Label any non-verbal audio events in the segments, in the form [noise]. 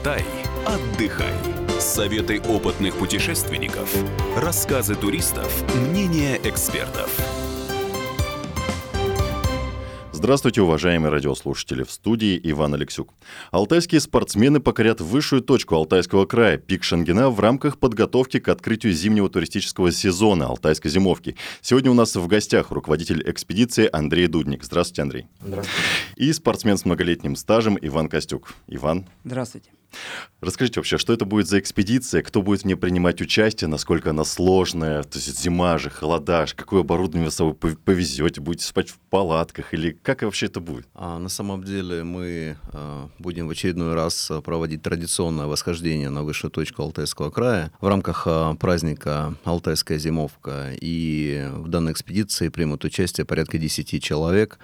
Алтай отдыхай. Советы опытных путешественников, рассказы туристов, мнения экспертов – Здравствуйте, уважаемые радиослушатели. В студии Иван Алексюк. Алтайские спортсмены покорят высшую точку Алтайского края, пик Шангена, в рамках подготовки к открытию зимнего туристического сезона Алтайской зимовки. Сегодня у нас в гостях руководитель экспедиции Андрей Дудник. Здравствуйте, Андрей. Здравствуйте. И спортсмен с многолетним стажем Иван Костюк. Иван. Здравствуйте. Расскажите вообще, что это будет за экспедиция, кто будет в ней принимать участие, насколько она сложная, то есть зима же, холода, какое оборудование вы с собой повезете, будете спать в палатках или как вообще это будет? А, на самом деле мы а, будем в очередной раз проводить традиционное восхождение на высшую точку Алтайского края в рамках а, праздника Алтайская зимовка. И в данной экспедиции примут участие порядка 10 человек.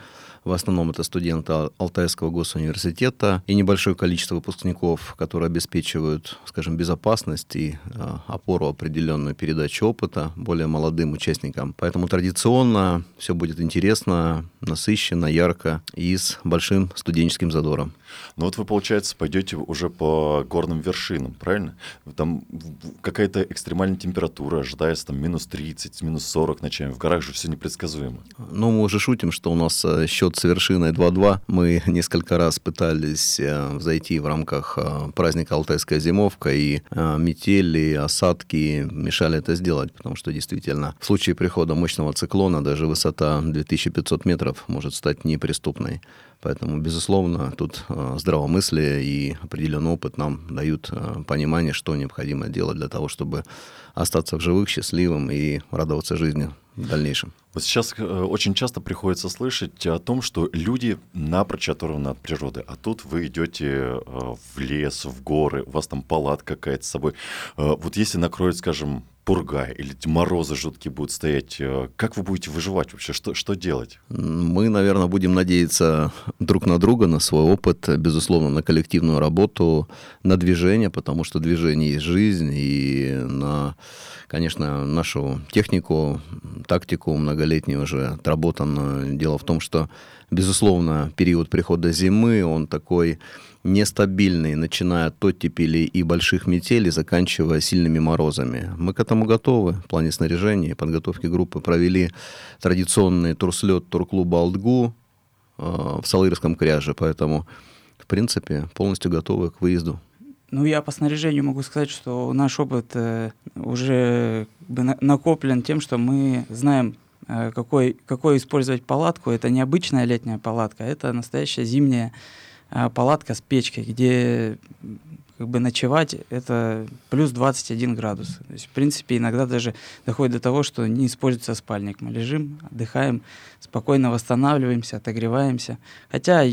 В основном это студенты Алтайского госуниверситета и небольшое количество выпускников, которые обеспечивают, скажем, безопасность и э, опору определенную передачу опыта более молодым участникам. Поэтому традиционно все будет интересно, насыщенно, ярко и с большим студенческим задором. Ну вот вы, получается, пойдете уже по горным вершинам, правильно? Там какая-то экстремальная температура, ожидается там минус 30, минус 40 ночами. В горах же все непредсказуемо. Ну, мы уже шутим, что у нас э, счет с вершиной 2-2. Мы несколько раз пытались э, зайти в рамках э, праздника Алтайская зимовка, и метели, осадки мешали это сделать, потому что действительно в случае прихода мощного циклона даже высота 2500 метров может стать неприступной. Поэтому, безусловно, тут э, здравомыслие и определенный опыт нам дают э, понимание, что необходимо делать для того, чтобы остаться в живых, счастливым и радоваться жизни в дальнейшем. Вот сейчас э, очень часто приходится слышать о том, что люди напрочь оторваны от природы, а тут вы идете в лес, в горы, у вас там палатка какая-то с собой. Вот если накроет, скажем, пурга или морозы жуткие будут стоять, э, как вы будете выживать вообще? Что, что делать? Мы, наверное, будем надеяться друг на друга, на свой опыт, безусловно, на коллективную работу, на движение, потому что движение есть жизнь, и на, конечно, нашу технику, тактику многолетнюю уже отработанную. Дело в том, что, безусловно, период прихода зимы, он такой нестабильный, начиная от оттепелей и больших метелей, заканчивая сильными морозами. Мы к этому готовы в плане снаряжения и подготовки группы. Провели традиционный турслет турклуба «Алтгу» э, в Салырском кряже, поэтому, в принципе, полностью готовы к выезду. Ну, я по снаряжению могу сказать, что наш опыт э, уже накоплен тем, что мы знаем, э, какой, какой использовать палатку. Это не обычная летняя палатка, это настоящая зимняя палатка с печкой, где как бы ночевать это плюс 21 градус. То есть, в принципе, иногда даже доходит до того, что не используется спальник. Мы лежим, отдыхаем, спокойно восстанавливаемся, отогреваемся. Хотя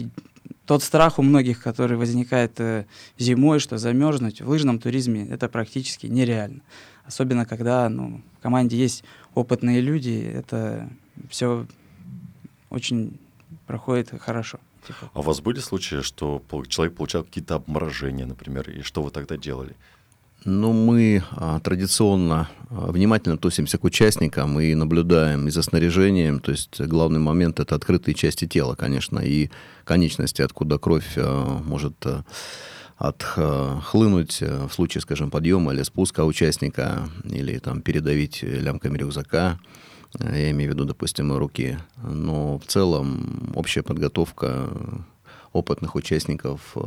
тот страх у многих, который возникает э, зимой, что замерзнуть в лыжном туризме, это практически нереально. Особенно когда ну, в команде есть опытные люди, это все очень проходит хорошо. Типа. А у вас были случаи, что человек получал какие-то обморожения, например, и что вы тогда делали? Ну, мы а, традиционно а, внимательно относимся к участникам и наблюдаем и за снаряжением. То есть главный момент это открытые части тела, конечно, и конечности, откуда кровь а, может а, отхлынуть в случае, скажем, подъема или спуска участника, или там передавить лямками рюкзака я имею в виду, допустим, руки. Но в целом общая подготовка опытных участников э,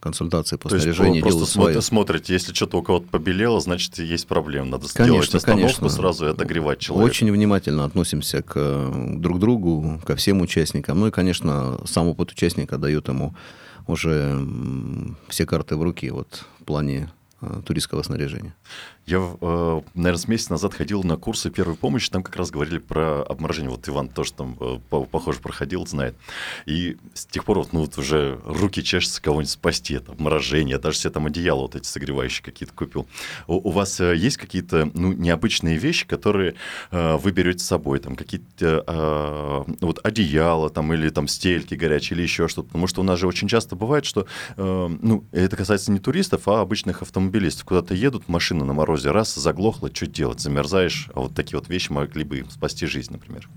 консультации по То снаряжению есть просто свои. смотрите, если что-то у кого-то побелело, значит, есть проблема. Надо конечно, сделать остановку конечно. сразу и отогревать человека. Очень внимательно относимся к друг другу, ко всем участникам. Ну и, конечно, сам опыт участника дает ему уже все карты в руки вот, в плане э, туристского снаряжения. Я, э, наверное, с месяц назад ходил на курсы первой помощи, там как раз говорили про обморожение. Вот Иван тоже там, э, похоже, проходил, знает. И с тех пор вот, ну, вот уже руки чешутся кого-нибудь спасти от обморожения. Я даже себе там одеяло вот эти согревающие какие-то купил. У, у вас э, есть какие-то ну, необычные вещи, которые вы берете с собой? Там какие-то вот одеяла там, или там стельки горячие или еще что-то? Потому что у нас же очень часто бывает, что ну, это касается не туристов, а обычных автомобилистов. Куда-то едут, машина на морозе морозе раз заглохло, что делать? Замерзаешь, а вот такие вот вещи могли бы спасти жизнь, например.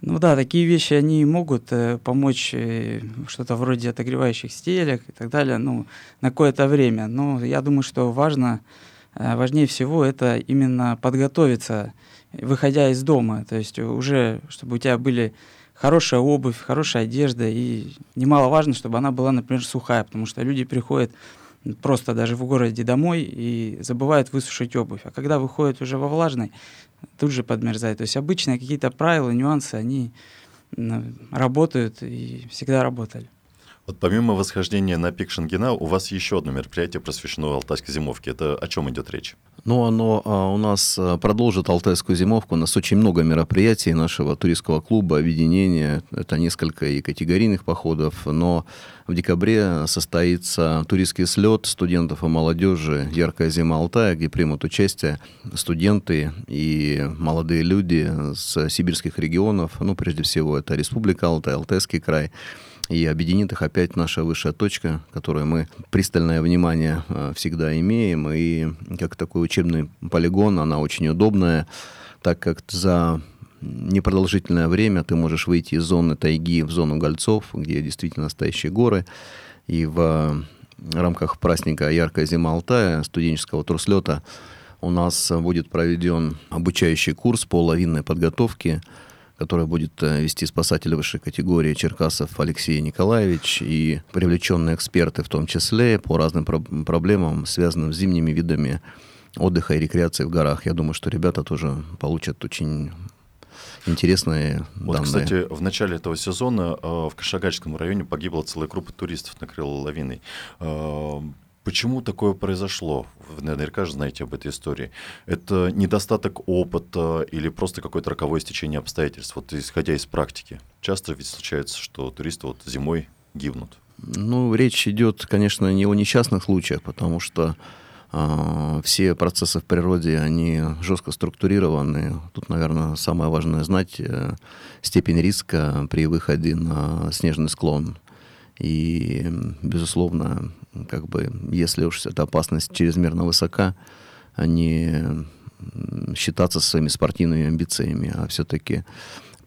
Ну да, такие вещи, они могут э, помочь э, что-то вроде отогревающих стелек и так далее, ну, на какое-то время. Но я думаю, что важно, э, важнее всего это именно подготовиться, выходя из дома. То есть уже, чтобы у тебя были хорошая обувь, хорошая одежда, и немаловажно, чтобы она была, например, сухая, потому что люди приходят просто даже в городе домой и забывают высушить обувь. А когда выходят уже во влажной, тут же подмерзает. То есть обычные какие-то правила, нюансы, они работают и всегда работали. Вот помимо восхождения на пик Шангена, у вас еще одно мероприятие посвящено Алтайской зимовке. Это о чем идет речь? Ну, оно а, у нас а, продолжит Алтайскую зимовку. У нас очень много мероприятий нашего туристского клуба, объединения. Это несколько и категорийных походов. Но в декабре состоится туристский слет студентов и молодежи «Яркая зима Алтая», где примут участие студенты и молодые люди с сибирских регионов. Ну, прежде всего, это Республика Алтай, Алтайский край и объединит их опять наша высшая точка, которой мы пристальное внимание э, всегда имеем, и как такой учебный полигон, она очень удобная, так как за непродолжительное время ты можешь выйти из зоны тайги в зону гольцов, где действительно настоящие горы, и в рамках праздника «Яркая зима Алтая» студенческого турслета у нас будет проведен обучающий курс по лавинной подготовке – который будет э, вести спасатель высшей категории Черкасов Алексей Николаевич и привлеченные эксперты в том числе по разным про- проблемам, связанным с зимними видами отдыха и рекреации в горах. Я думаю, что ребята тоже получат очень интересные вот, данные. кстати, в начале этого сезона э, в Кашагальском районе погибла целая группа туристов, накрыла лавиной. Почему такое произошло? Вы наверняка же знаете об этой истории. Это недостаток опыта или просто какое-то роковое стечение обстоятельств, вот исходя из практики. Часто ведь случается, что туристы вот зимой гибнут. Ну, речь идет, конечно, не о несчастных случаях, потому что э, все процессы в природе, они жестко структурированы. Тут, наверное, самое важное знать э, степень риска при выходе на снежный склон. И, безусловно, как бы, если уж эта опасность чрезмерно высока, а не считаться своими спортивными амбициями, а все-таки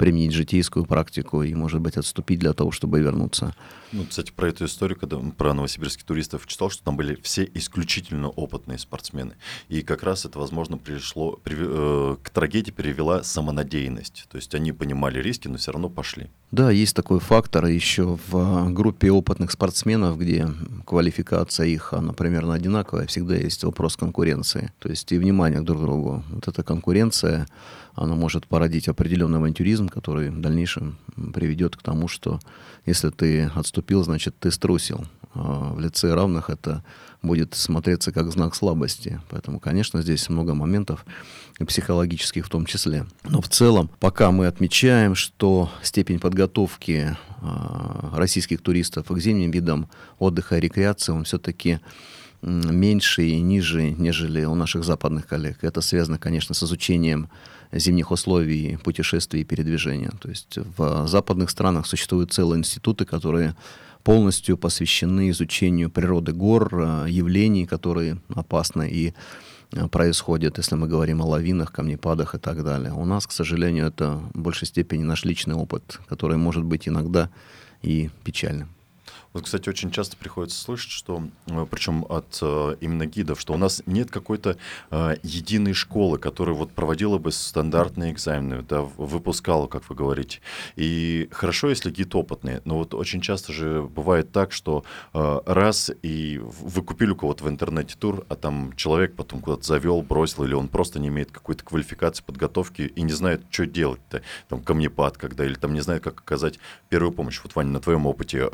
применить житейскую практику и, может быть, отступить для того, чтобы вернуться. Ну, кстати, про эту историю, когда про новосибирских туристов читал, что там были все исключительно опытные спортсмены. И как раз это, возможно, пришло, при, э, к трагедии привела самонадеянность. То есть они понимали риски, но все равно пошли. Да, есть такой фактор. Еще в группе опытных спортсменов, где квалификация их, она примерно одинаковая, всегда есть вопрос конкуренции. То есть и внимание друг к другу. Вот эта конкуренция, она может породить определенный авантюризм, который в дальнейшем приведет к тому, что если ты отступил, значит, ты струсил. А в лице равных это будет смотреться как знак слабости. Поэтому, конечно, здесь много моментов, и психологических в том числе. Но в целом, пока мы отмечаем, что степень подготовки э, российских туристов к зимним видам отдыха и рекреации, он все-таки меньше и ниже, нежели у наших западных коллег. Это связано, конечно, с изучением зимних условий путешествий и передвижения. То есть в западных странах существуют целые институты, которые полностью посвящены изучению природы гор, э, явлений, которые опасны и э, происходят, если мы говорим о лавинах, камнепадах и так далее. У нас, к сожалению, это в большей степени наш личный опыт, который может быть иногда и печальным. Вот, кстати, очень часто приходится слышать, что, э, причем от э, именно гидов, что у нас нет какой-то э, единой школы, которая вот проводила бы стандартные экзамены, да, выпускала, как вы говорите. И хорошо, если гид опытный, но вот очень часто же бывает так, что раз и вы купили у кого-то в интернете тур, а там человек потом куда-то завел, бросил, или он просто не имеет какой-то квалификации, подготовки и не знает, что делать-то, там камнепад когда, или там не знает, как оказать первую помощь. Вот, Ваня, на твоем опыте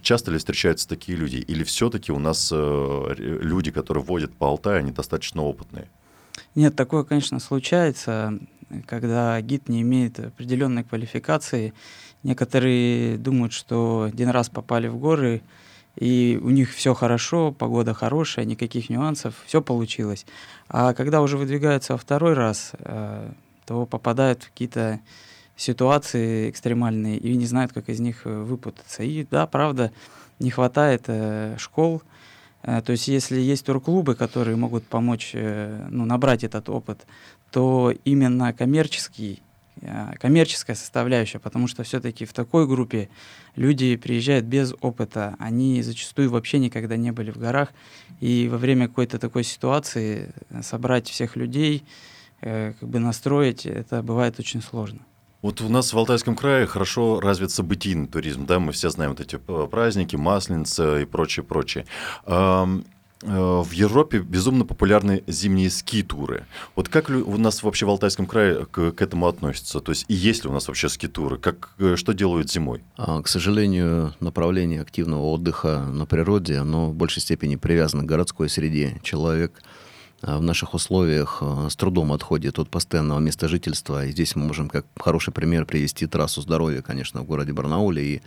часто ли встречаются такие люди? Или все-таки у нас э, люди, которые водят по Алтаю, они достаточно опытные? Нет, такое, конечно, случается, когда гид не имеет определенной квалификации. Некоторые думают, что один раз попали в горы, и у них все хорошо, погода хорошая, никаких нюансов, все получилось. А когда уже выдвигаются во второй раз, э, то попадают в какие-то ситуации экстремальные и не знают, как из них э, выпутаться. И да, правда, не хватает э, школ. Э, то есть если есть турклубы, которые могут помочь э, ну, набрать этот опыт, то именно коммерческий э, коммерческая составляющая, потому что все-таки в такой группе люди приезжают без опыта, они зачастую вообще никогда не были в горах, и во время какой-то такой ситуации собрать всех людей, э, как бы настроить, это бывает очень сложно. Вот у нас в Алтайском крае хорошо развит событийный туризм, да, мы все знаем вот эти праздники, Масленица и прочее, прочее. Э, в Европе безумно популярны зимние ски-туры. Вот как у нас вообще в Алтайском крае к, к этому относятся? То есть и есть ли у нас вообще ски-туры? Как, э, что делают зимой? А, к сожалению, направление активного отдыха на природе, оно в большей степени привязано к городской среде. Человек в наших условиях а, с трудом отходит от постоянного места жительства. И здесь мы можем как хороший пример привести трассу здоровья, конечно, в городе Барнауле и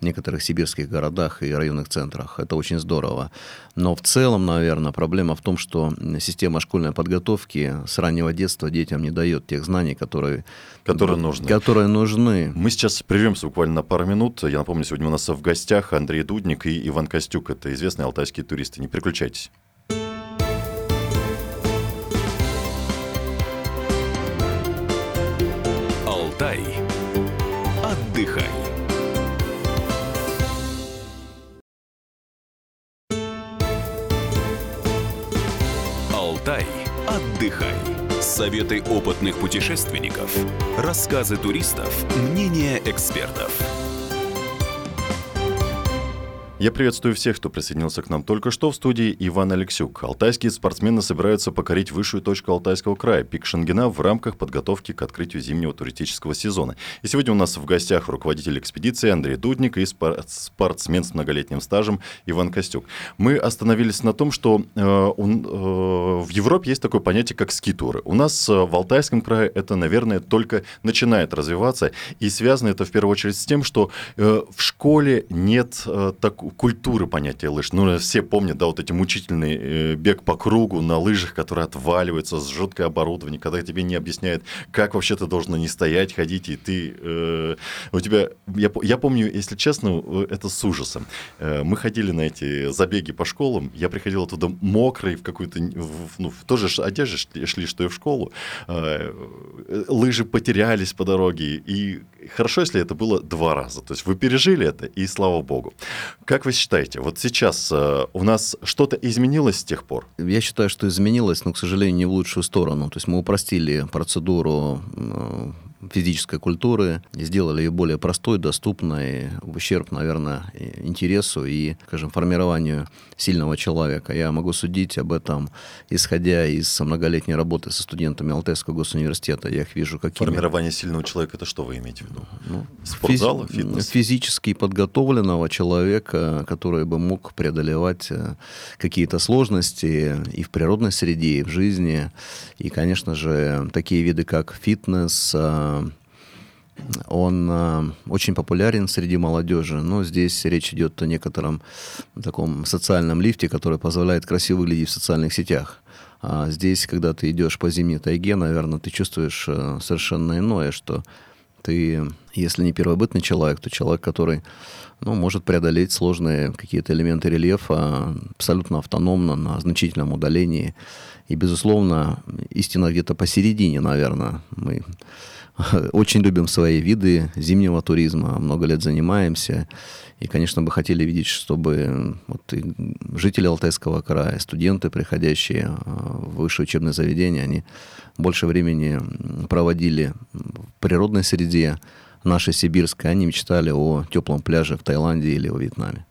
в некоторых сибирских городах и районных центрах. Это очень здорово. Но в целом, наверное, проблема в том, что система школьной подготовки с раннего детства детям не дает тех знаний, которые, которые, нужны. которые нужны. Мы сейчас прервемся буквально на пару минут. Я напомню, сегодня у нас в гостях Андрей Дудник и Иван Костюк. Это известные алтайские туристы. Не переключайтесь. Советы опытных путешественников. Рассказы туристов. Мнения экспертов. Я приветствую всех, кто присоединился к нам только что в студии Иван Алексюк. Алтайские спортсмены собираются покорить высшую точку Алтайского края, пик Шангена, в рамках подготовки к открытию зимнего туристического сезона. И сегодня у нас в гостях руководитель экспедиции Андрей Дудник и спортсмен с многолетним стажем Иван Костюк. Мы остановились на том, что э, он, э, в Европе есть такое понятие, как ски-туры. У нас э, в Алтайском крае это, наверное, только начинает развиваться. И связано это в первую очередь с тем, что э, в школе нет э, такого культуры понятия лыж. Ну, все помнят, да, вот эти мучительный э, бег по кругу на лыжах, которые отваливаются с жуткое оборудование, когда тебе не объясняют, как вообще ты должен не стоять, ходить, и ты... Э, у тебя... Я, я помню, если честно, э, это с ужасом. Э, мы ходили на эти забеги по школам, я приходил оттуда мокрый, в какую-то... Ну, в тоже одежде шли, шли, что и в школу. Лыжи потерялись по дороге, и хорошо, если это было два раза. То есть вы пережили это, и слава богу. Как вы считаете, вот сейчас э, у нас что-то изменилось с тех пор? Я считаю, что изменилось, но, к сожалению, не в лучшую сторону. То есть мы упростили процедуру физической культуры, сделали ее более простой, доступной, в ущерб, наверное, интересу и, скажем, формированию сильного человека. Я могу судить об этом, исходя из многолетней работы со студентами Алтайского госуниверситета. Я их вижу какими... Формирование сильного человека, это что вы имеете в виду? Ну, Спортзала, физ... фитнес? Физически подготовленного человека, который бы мог преодолевать э, какие-то сложности и в природной среде, и в жизни. И, конечно же, такие виды, как фитнес, э, он э, очень популярен среди молодежи, но здесь речь идет о некотором таком социальном лифте, который позволяет красиво выглядеть в социальных сетях. А здесь, когда ты идешь по зимней тайге, наверное, ты чувствуешь э, совершенно иное, что ты, если не первобытный человек, то человек, который ну, может преодолеть сложные какие-то элементы рельефа абсолютно автономно, на значительном удалении. И, безусловно, истина где-то посередине, наверное. Мы [laughs] очень любим свои виды зимнего туризма, много лет занимаемся. И, конечно, бы хотели видеть, чтобы вот жители Алтайского края, студенты, приходящие а, в высшее учебное заведение, они больше времени проводили в природной среде, нашей сибирской, они мечтали о теплом пляже в Таиланде или во Вьетнаме.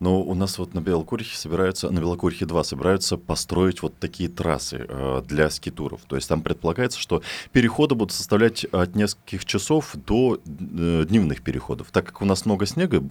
Но у нас вот на Белокурихе собираются, на Белокурихе 2 собираются построить вот такие трассы э, для скитуров. То есть там предполагается, что переходы будут составлять от нескольких часов до э, дневных переходов. Так как у нас много снега,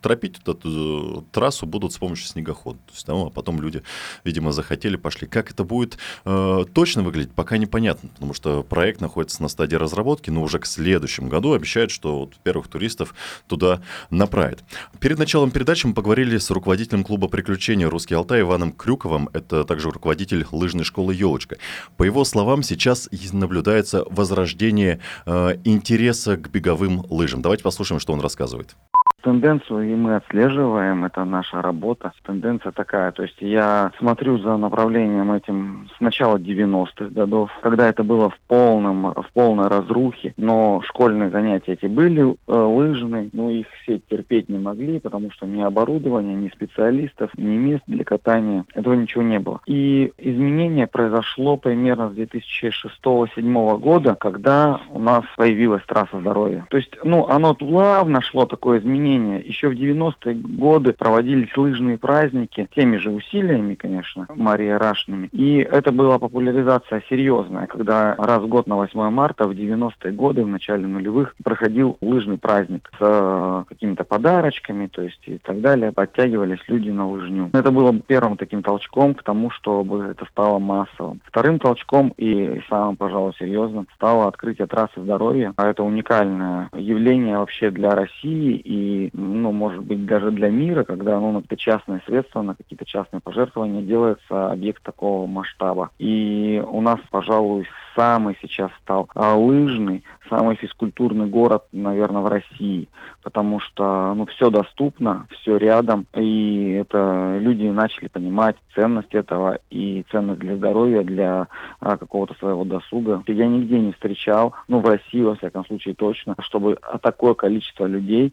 тропить эту э, трассу будут с помощью снегохода. То есть, ну, а потом люди, видимо, захотели, пошли. Как это будет э, точно выглядеть, пока непонятно, потому что проект находится на стадии разработки, но уже к следующему году обещают, что вот первых туристов туда направят. Перед началом передачи мы поговорили с руководителем клуба приключений «Русский Алтай» Иваном Крюковым. Это также руководитель лыжной школы «Елочка». По его словам, сейчас наблюдается возрождение э, интереса к беговым лыжам. Давайте послушаем, что он рассказывает. Тенденцию и мы отслеживаем, это наша работа. Тенденция такая, то есть я смотрю за направлением этим с начала 90-х годов, когда это было в полном, в полной разрухе, но школьные занятия эти были э, лыжные, но их все терпеть не могли, потому что ни оборудования, ни специалистов, ни мест для катания, этого ничего не было. И изменение произошло примерно с 2006-2007 года, когда у нас появилась трасса здоровья. То есть, ну, оно плавно шло такое изменение. Еще в 90-е годы проводились лыжные праздники, теми же усилиями, конечно, Мария Рашными. И это была популяризация серьезная, когда раз в год на 8 марта в 90-е годы, в начале нулевых, проходил лыжный праздник с э, какими-то подарочками, то есть и так далее. Подтягивались люди на лыжню. Это было первым таким толчком к тому, чтобы это стало массовым. Вторым толчком и самым, пожалуй, серьезным стало открытие трассы здоровья. А это уникальное явление вообще для России и, ну, может быть, даже для мира, когда ну, на частные средства, на какие-то частные пожертвования делается объект такого масштаба. И у нас, пожалуй, самый сейчас стал а, лыжный, самый физкультурный город, наверное, в России, потому что ну, все доступно, все рядом, и это люди начали понимать ценность этого и ценность для здоровья, для а, какого-то своего досуга. Я нигде не встречал, ну, в России, во всяком случае, точно, чтобы такое количество людей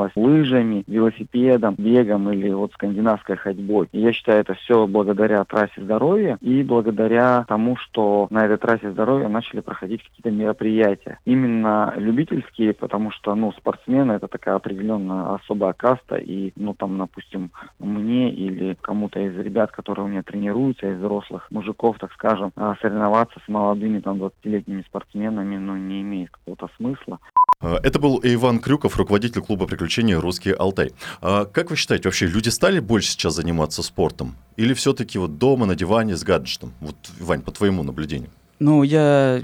занималось лыжами, велосипедом, бегом или вот скандинавской ходьбой. И я считаю, это все благодаря трассе здоровья и благодаря тому, что на этой трассе здоровья начали проходить какие-то мероприятия. Именно любительские, потому что, ну, спортсмены это такая определенная особая каста, и, ну, там, допустим, мне или кому-то из ребят, которые у меня тренируются, из взрослых мужиков, так скажем, а, соревноваться с молодыми, там, 20-летними спортсменами, ну, не имеет какого-то смысла. А, это был Иван Крюков, руководитель клуба приключений «Русский Алтай». А как вы считаете, вообще люди стали больше сейчас заниматься спортом? Или все-таки вот дома, на диване с гаджетом? Вот, Вань, по твоему наблюдению. Ну, я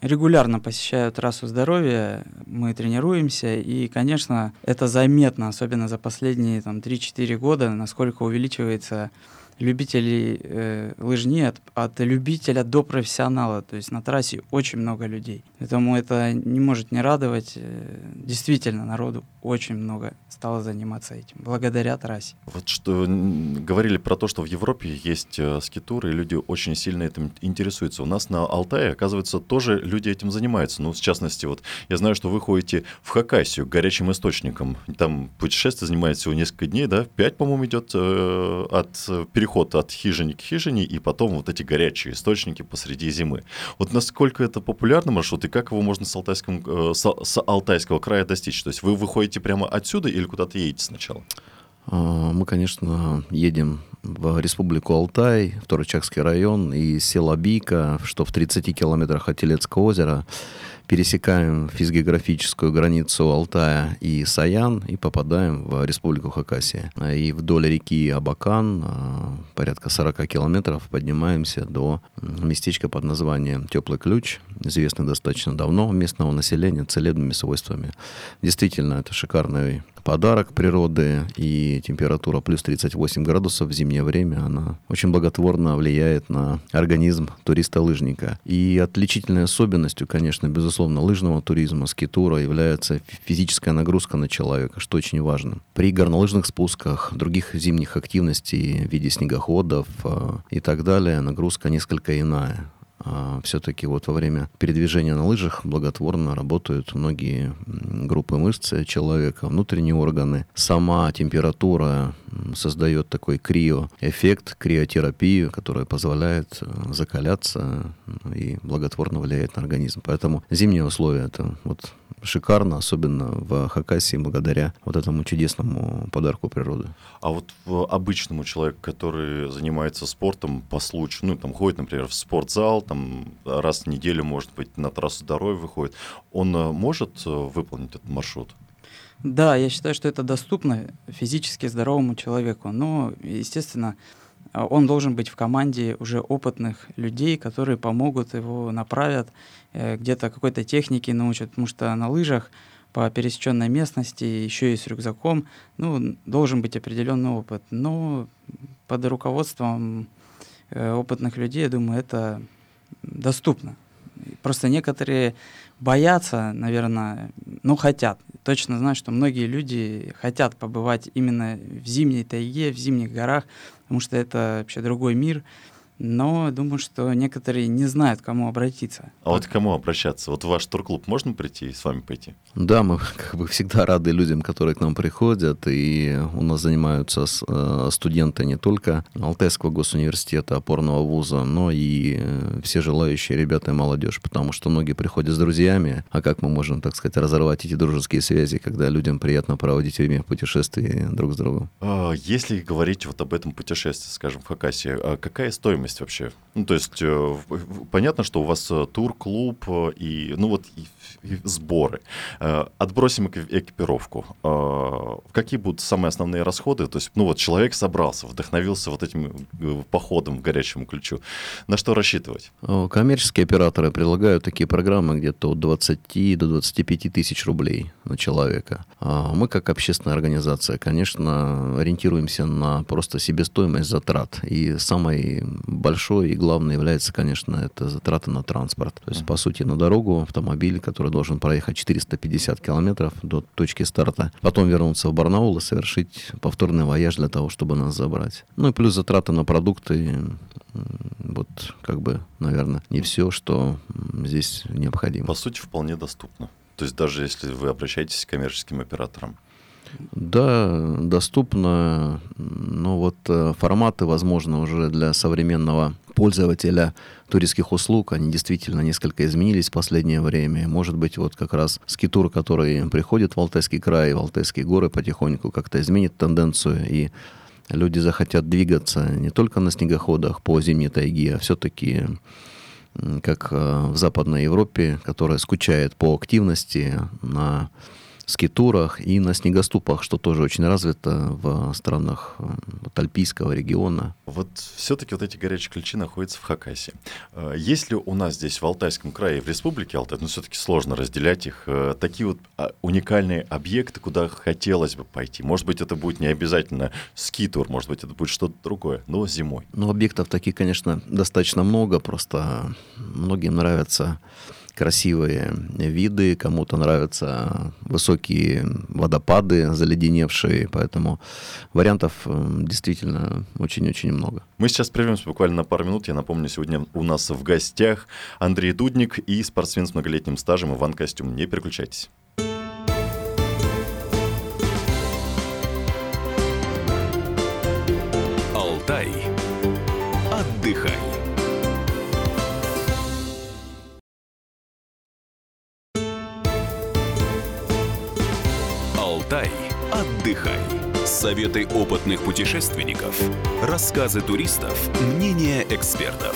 регулярно посещаю трассу здоровья, мы тренируемся, и, конечно, это заметно, особенно за последние там, 3-4 года, насколько увеличивается любителей э, лыжни от, от любителя до профессионала. То есть на трассе очень много людей. Поэтому это не может не радовать. Э, действительно, народу очень много стало заниматься этим, благодаря трассе. Вот что говорили про то, что в Европе есть э, скитуры, и люди очень сильно этим интересуются. У нас на Алтае, оказывается, тоже люди этим занимаются. Ну, в частности, вот я знаю, что вы ходите в Хакасию горячим источникам. Там путешествие занимает всего несколько дней, да? Пять, по-моему, идет э, от перехода переход от хижины к хижине и потом вот эти горячие источники посреди зимы. Вот насколько это популярный маршрут и как его можно с, Алтайским, э, с, с Алтайского края достичь? То есть вы выходите прямо отсюда или куда-то едете сначала? А, мы, конечно, едем в Республику Алтай, в Турчакский район, и село Бийка, что в 30 километрах от Телецкого озера пересекаем физгеографическую границу Алтая и Саян и попадаем в Республику Хакасия. И вдоль реки Абакан, а, порядка 40 километров, поднимаемся до местечка под названием Теплый Ключ, известный достаточно давно местного населения целебными свойствами. Действительно, это шикарный подарок природы, и температура плюс 38 градусов в зимнее время, она очень благотворно влияет на организм туриста-лыжника. И отличительной особенностью, конечно, безусловно, лыжного туризма, скитура является физическая нагрузка на человека, что очень важно. При горнолыжных спусках, других зимних активностей в виде снегоходов э, и так далее, нагрузка несколько иная. А, все-таки вот во время передвижения на лыжах благотворно работают многие группы мышц человека, внутренние органы. Сама температура создает такой криоэффект, криотерапию, которая позволяет э, закаляться и благотворно влияет на организм. Поэтому зимние условия это вот шикарно, особенно в Хакасии, благодаря вот этому чудесному подарку природы. А вот обычному человеку, который занимается спортом по случаю, ну, там ходит, например, в спортзал, там раз в неделю, может быть, на трассу здоровья выходит, он э, может э, выполнить этот маршрут? Да, я считаю, что это доступно физически здоровому человеку, но, естественно, он должен быть в команде уже опытных людей, которые помогут его направят, э, где-то какой-то технике научат, потому что на лыжах по пересеченной местности, еще и с рюкзаком, ну, должен быть определенный опыт. Но под руководством опытных людей, я думаю, это доступно. Просто некоторые боятся, наверное, ну хотят. Точно знаю, что многие люди хотят побывать именно в зимней тайге, в зимних горах, потому что это вообще другой мир но думаю, что некоторые не знают, к кому обратиться. А вот к кому обращаться? Вот в ваш турклуб можно прийти и с вами пойти? Да, мы [laughs] как бы всегда рады людям, которые к нам приходят, и у нас занимаются э, студенты не только Алтайского госуниверситета, опорного вуза, но и э, все желающие ребята и молодежь, потому что многие приходят с друзьями, а как мы можем, так сказать, разорвать эти дружеские связи, когда людям приятно проводить время в путешествии друг с другом? А, если говорить вот об этом путешествии, скажем, в Хакасии, а какая стоимость стоимость вообще? Ну, то есть э, понятно, что у вас э, тур-клуб э, и, ну вот, и, и сборы. Отбросим экипировку. Какие будут самые основные расходы? То есть, ну вот, человек собрался, вдохновился вот этим походом к горячему ключу. На что рассчитывать? Коммерческие операторы предлагают такие программы где-то от 20 до 25 тысяч рублей на человека. А мы, как общественная организация, конечно, ориентируемся на просто себестоимость затрат. И самой большой и главной является, конечно, это затраты на транспорт. То есть, по сути, на дорогу автомобиль, который должен проехать 450 километров до точки старта, потом вернуться в Барнаул и совершить повторный вояж для того, чтобы нас забрать. Ну и плюс затраты на продукты, вот как бы, наверное, не все, что здесь необходимо. По сути, вполне доступно. То есть даже если вы обращаетесь к коммерческим операторам. Да, доступно, но вот э, форматы, возможно, уже для современного пользователя туристских услуг, они действительно несколько изменились в последнее время. Может быть, вот как раз скитур, который приходит в Алтайский край, в Алтайские горы потихоньку как-то изменит тенденцию, и люди захотят двигаться не только на снегоходах по зимней тайге, а все-таки как э, в Западной Европе, которая скучает по активности на скитурах и на снегоступах, что тоже очень развито в странах вот, Альпийского региона. Вот все-таки вот эти горячие ключи находятся в Хакасии. Э, есть ли у нас здесь в Алтайском крае, в Республике Алтай, ну все-таки сложно разделять их, э, такие вот а, уникальные объекты, куда хотелось бы пойти? Может быть, это будет не обязательно скитур, может быть, это будет что-то другое, но зимой. Ну, объектов таких, конечно, достаточно много, просто многим нравятся красивые виды, кому-то нравятся высокие водопады заледеневшие, поэтому вариантов э, действительно очень-очень много. Мы сейчас прервемся буквально на пару минут. Я напомню, сегодня у нас в гостях Андрей Дудник и спортсмен с многолетним стажем Иван Костюм. Не переключайтесь. Алтай. Отдыхай. Советы опытных путешественников, рассказы туристов, мнения экспертов.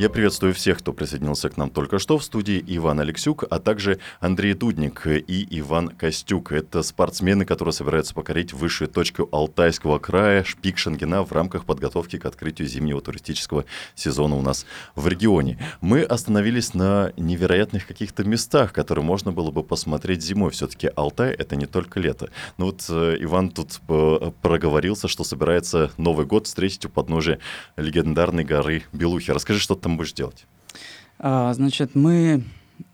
Я приветствую всех, кто присоединился к нам только что в студии Иван Алексюк, а также Андрей Дудник и Иван Костюк. Это спортсмены, которые собираются покорить высшую точку Алтайского края, шпик Шангена в рамках подготовки к открытию зимнего туристического сезона у нас в регионе. Мы остановились на невероятных каких-то местах, которые можно было бы посмотреть зимой. Все-таки Алтай — это не только лето. Но вот э, Иван тут э, проговорился, что собирается Новый год встретить у подножия легендарной горы Белухи. Расскажи, что там там будешь делать? А, значит, мы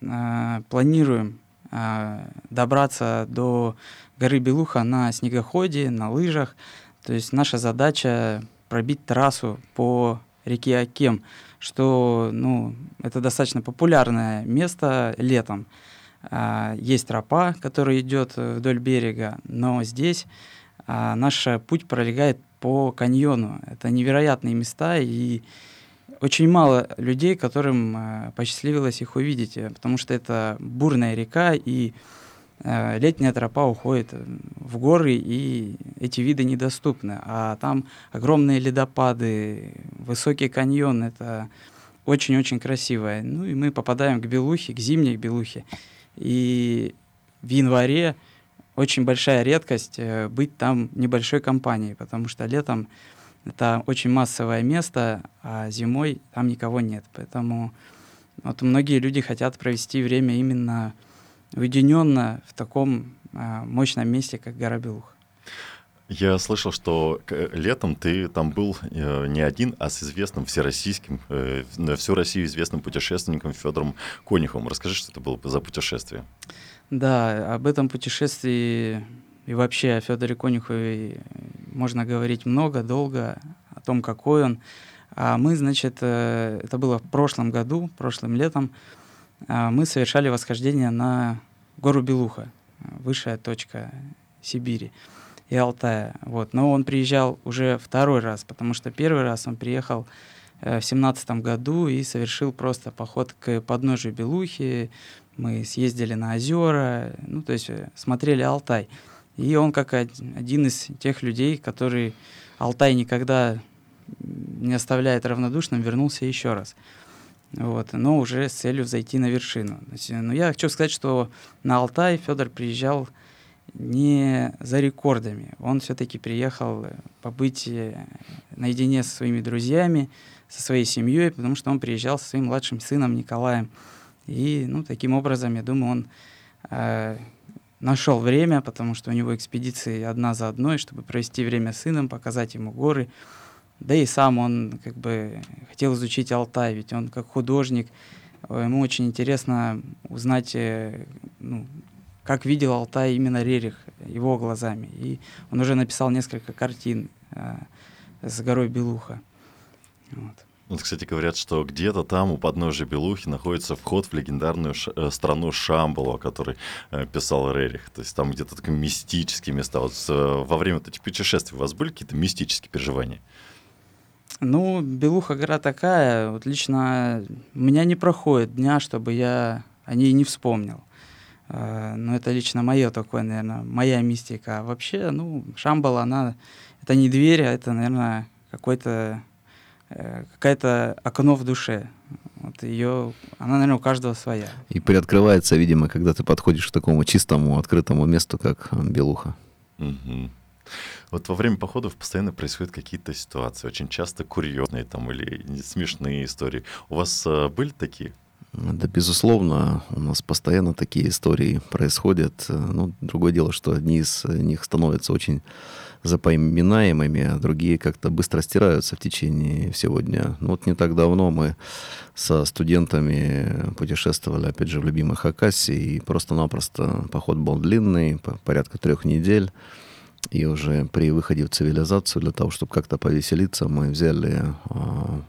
а, планируем а, добраться до горы Белуха на снегоходе, на лыжах. То есть наша задача пробить трассу по реке Акем, что ну, это достаточно популярное место летом. Есть тропа, которая идет вдоль берега, но здесь наш путь пролегает по каньону. Это невероятные места, и очень мало людей, которым э, посчастливилось их увидеть, э, потому что это бурная река, и э, летняя тропа уходит в горы, и эти виды недоступны. А там огромные ледопады, высокий каньон, это очень-очень красиво. Ну и мы попадаем к Белухе, к зимней Белухе. И в январе очень большая редкость быть там небольшой компанией, потому что летом это очень массовое место, а зимой там никого нет. Поэтому вот многие люди хотят провести время именно уединенно в таком а, мощном месте, как гора Белух. Я слышал, что летом ты там был э, не один, а с известным всероссийским, э, на всю Россию известным путешественником Федором Конюховым. Расскажи, что это было за путешествие. Да, об этом путешествии и вообще о Федоре Конюхове можно говорить много, долго, о том, какой он. А мы, значит, э, это было в прошлом году, прошлым летом, а мы совершали восхождение на гору Белуха, высшая точка Сибири и Алтая. Вот. Но он приезжал уже второй раз, потому что первый раз он приехал э, в семнадцатом году и совершил просто поход к подножию Белухи. Мы съездили на озера, ну, то есть э, смотрели Алтай. И он как один из тех людей, который Алтай никогда не оставляет равнодушным, вернулся еще раз. Вот, но уже с целью зайти на вершину. Но ну, я хочу сказать, что на Алтай Федор приезжал не за рекордами. Он все-таки приехал э, побыть э, наедине со своими друзьями, со своей семьей, потому что он приезжал со своим младшим сыном Николаем. И ну, таким образом, я думаю, он э, нашел время, потому что у него экспедиции одна за одной, чтобы провести время с сыном, показать ему горы. Да и сам он как бы хотел изучить Алтай, ведь он как художник, э, ему очень интересно узнать ну, как видел Алтай именно Рерих его глазами. И он уже написал несколько картин э, с горой Белуха. Вот. Вот, кстати, говорят, что где-то там у подножия Белухи находится вход в легендарную ш- э, страну Шамбалу, о которой э, писал Рерих. То есть там где-то такие мистические места. Вот э, во время вот этих путешествий у вас были какие-то мистические переживания? Ну, Белуха гора такая, вот лично у меня не проходит дня, чтобы я о ней не вспомнил. Э, ну, это лично мое такое, наверное, моя мистика. А вообще, ну, Шамбала, она, это не дверь, а это, наверное, какой-то, какая-то окно в душе. Вот ее, она, наверное, у каждого своя. И приоткрывается, видимо, когда ты подходишь к такому чистому, открытому месту, как Белуха. Угу. Вот во время походов постоянно происходят какие-то ситуации, очень часто курьезные там или смешные истории. У вас э, были такие? Да, безусловно, у нас постоянно такие истории происходят. Ну, другое дело, что одни из них становятся очень запоминаемыми, а другие как-то быстро стираются в течение всего дня. Ну, вот не так давно мы со студентами путешествовали, опять же, в любимой Хакасии, и просто-напросто поход был длинный, порядка трех недель. И уже при выходе в цивилизацию, для того, чтобы как-то повеселиться, мы взяли а,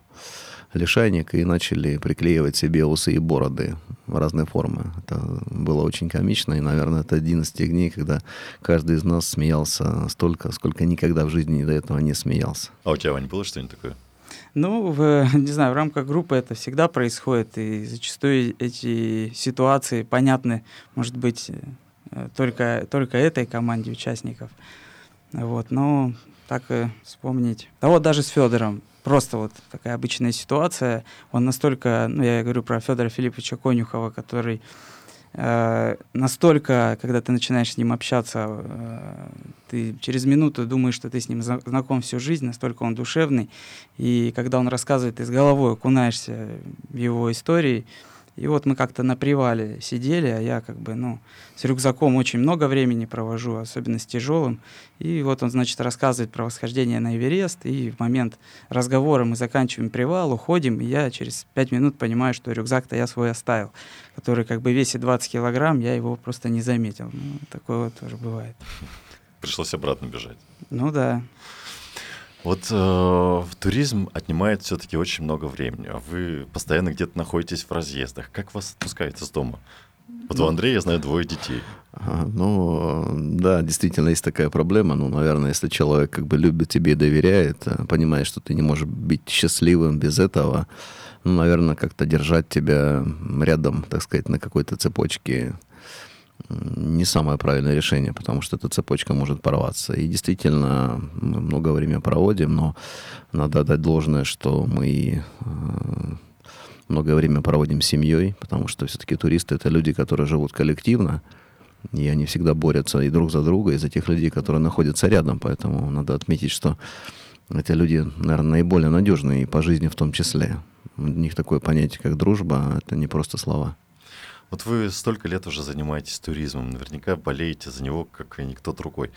лишайник и начали приклеивать себе усы и бороды в разные формы. Это было очень комично, и, наверное, это один из тех дней, когда каждый из нас смеялся столько, сколько никогда в жизни до этого не смеялся. А у тебя, Вань, было что-нибудь такое? Ну, в, [laughs] не знаю, в рамках группы это всегда происходит, и зачастую эти ситуации понятны, может быть, э, только, только этой команде участников. Вот, но так и вспомнить. Да вот даже с Федором просто вот такая обычная ситуация. Он настолько, ну я говорю про Федора Филипповича Конюхова, который э, настолько, когда ты начинаешь с ним общаться, э, ты через минуту думаешь, что ты с ним знаком всю жизнь, настолько он душевный. И когда он рассказывает, ты с головой окунаешься в его истории, и вот мы как-то на привале сидели, а я как бы, ну, с рюкзаком очень много времени провожу, особенно с тяжелым. И вот он, значит, рассказывает про восхождение на Эверест, и в момент разговора мы заканчиваем привал, уходим, и я через пять минут понимаю, что рюкзак-то я свой оставил, который как бы весит 20 килограмм, я его просто не заметил. Ну, такое вот тоже бывает. Пришлось обратно бежать. Ну да. Вот э, туризм отнимает все-таки очень много времени. А вы постоянно где-то находитесь в разъездах. Как вас отпускают из дома? Вот ну, у Андрея, я знаю, двое детей. Ага, ну, да, действительно есть такая проблема. Ну, наверное, если человек как бы любит тебе и доверяет, э, понимает, что ты не можешь быть счастливым без этого, ну, наверное, как-то держать тебя рядом, так сказать, на какой-то цепочке не самое правильное решение, потому что эта цепочка может порваться. И действительно, мы много времени проводим, но надо отдать должное, что мы э, много времени проводим с семьей, потому что все-таки туристы это люди, которые живут коллективно, и они всегда борются и друг за друга, и за тех людей, которые находятся рядом. Поэтому надо отметить, что эти люди, наверное, наиболее надежные и по жизни в том числе. У них такое понятие, как дружба, это не просто слова. Вот вы столько лет уже занимаетесь туризмом, наверняка болеете за него, как и никто другой.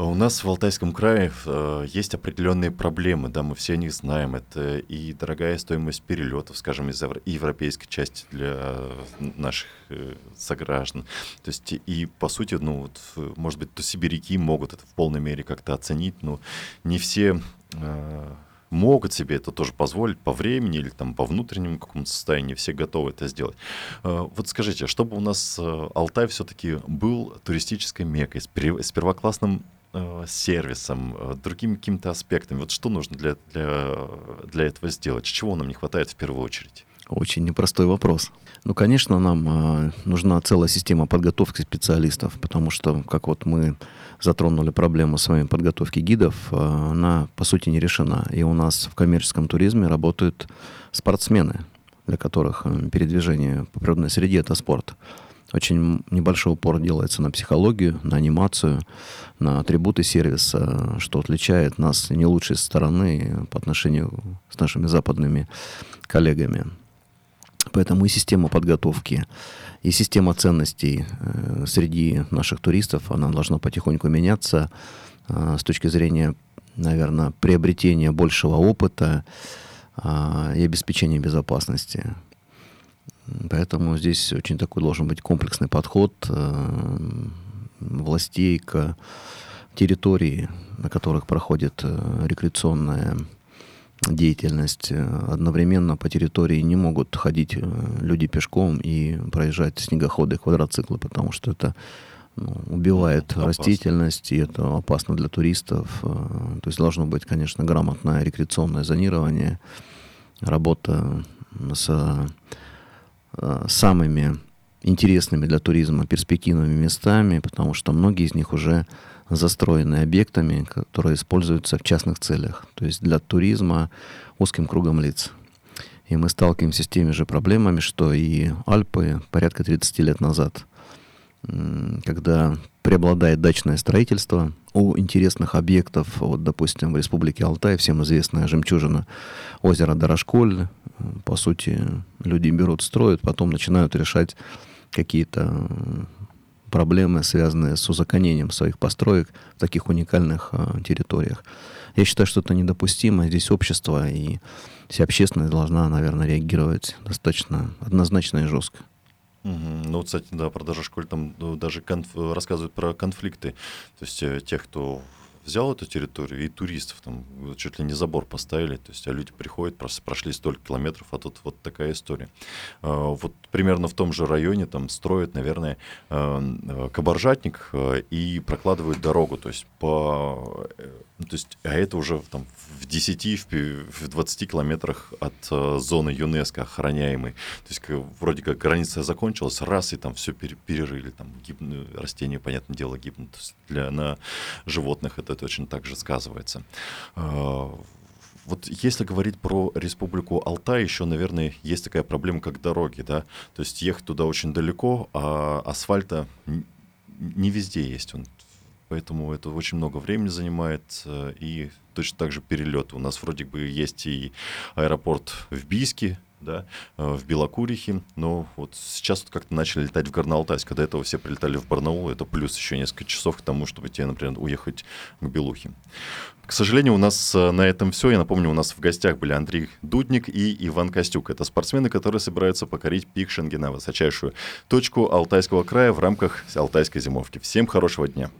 У нас в Алтайском крае э, есть определенные проблемы, да, мы все о них знаем. Это и дорогая стоимость перелетов, скажем, из европейской части для наших э, сограждан. То есть и, по сути, ну, вот, может быть, то сибиряки могут это в полной мере как-то оценить, но не все э, могут себе это тоже позволить по времени или там по внутреннему какому-то состоянию, все готовы это сделать. Э, вот скажите, чтобы у нас э, Алтай все-таки был туристической мекой с первоклассным э, сервисом, другими какими-то аспектами. Вот что нужно для, для, для этого сделать? Чего нам не хватает в первую очередь? Очень непростой вопрос. Ну, конечно, нам э, нужна целая система подготовки специалистов, потому что, как вот мы затронули проблему с вами подготовки гидов, э, она, по сути, не решена. И у нас в коммерческом туризме работают спортсмены, для которых передвижение по природной среде – это спорт. Очень небольшой упор делается на психологию, на анимацию, на атрибуты сервиса, что отличает нас не лучшей стороны по отношению с нашими западными коллегами. Поэтому и система подготовки, и система ценностей э, среди наших туристов, она должна потихоньку меняться э, с точки зрения, наверное, приобретения большего опыта э, и обеспечения безопасности. Поэтому здесь очень такой должен быть комплексный подход властей к территории, на которых проходит рекреационная деятельность. Одновременно по территории не могут ходить э, люди пешком и проезжать снегоходы, квадроциклы, потому что это ну, убивает опасно. растительность, и это опасно для туристов. Э, то есть должно быть, конечно, грамотное рекреационное зонирование, работа с э, самыми интересными для туризма перспективными местами, потому что многие из них уже застроены объектами, которые используются в частных целях, то есть для туризма узким кругом лиц. И мы сталкиваемся с теми же проблемами, что и Альпы порядка 30 лет назад, когда преобладает дачное строительство, у интересных объектов, вот, допустим, в Республике Алтай, всем известная жемчужина озера Дорошколь, по сути, люди берут, строят, потом начинают решать какие-то проблемы, связанные с узаконением своих построек в таких уникальных э, территориях. Я считаю, что это недопустимо. Здесь общество и вся общественность должна, наверное, реагировать достаточно однозначно и жестко. Ну, кстати, да, про даже школе там ну, даже конф... рассказывают про конфликты. То есть э, тех, кто взял эту территорию, и туристов там чуть ли не забор поставили, то есть а люди приходят, просто прошли столько километров, а тут вот такая история. А, вот примерно в том же районе там строят, наверное, а, а, кабаржатник и прокладывают дорогу, то есть по... Э, то есть, а это уже там в 10, в 20 километрах от зоны ЮНЕСКО охраняемой. То есть вроде как граница закончилась, раз и там все перерыли, там гибнут, растения, понятное дело, гибнут. То есть для, на животных это это очень также сказывается. А, вот если говорить про Республику Алтай, еще, наверное, есть такая проблема, как дороги, да, то есть ехать туда очень далеко, а асфальта не везде есть он. Поэтому это очень много времени занимает, и точно так же перелеты. У нас вроде бы есть и аэропорт в Бийске, да, э, в Белокурихе, но вот сейчас вот как-то начали летать в Горно-Алтайск, когда этого все прилетали в Барнаул, это плюс еще несколько часов к тому, чтобы тебе, например, уехать к Белухе. К сожалению, у нас э, на этом все. Я напомню, у нас в гостях были Андрей Дудник и Иван Костюк. Это спортсмены, которые собираются покорить пик Шенгена, высочайшую точку Алтайского края в рамках Алтайской зимовки. Всем хорошего дня!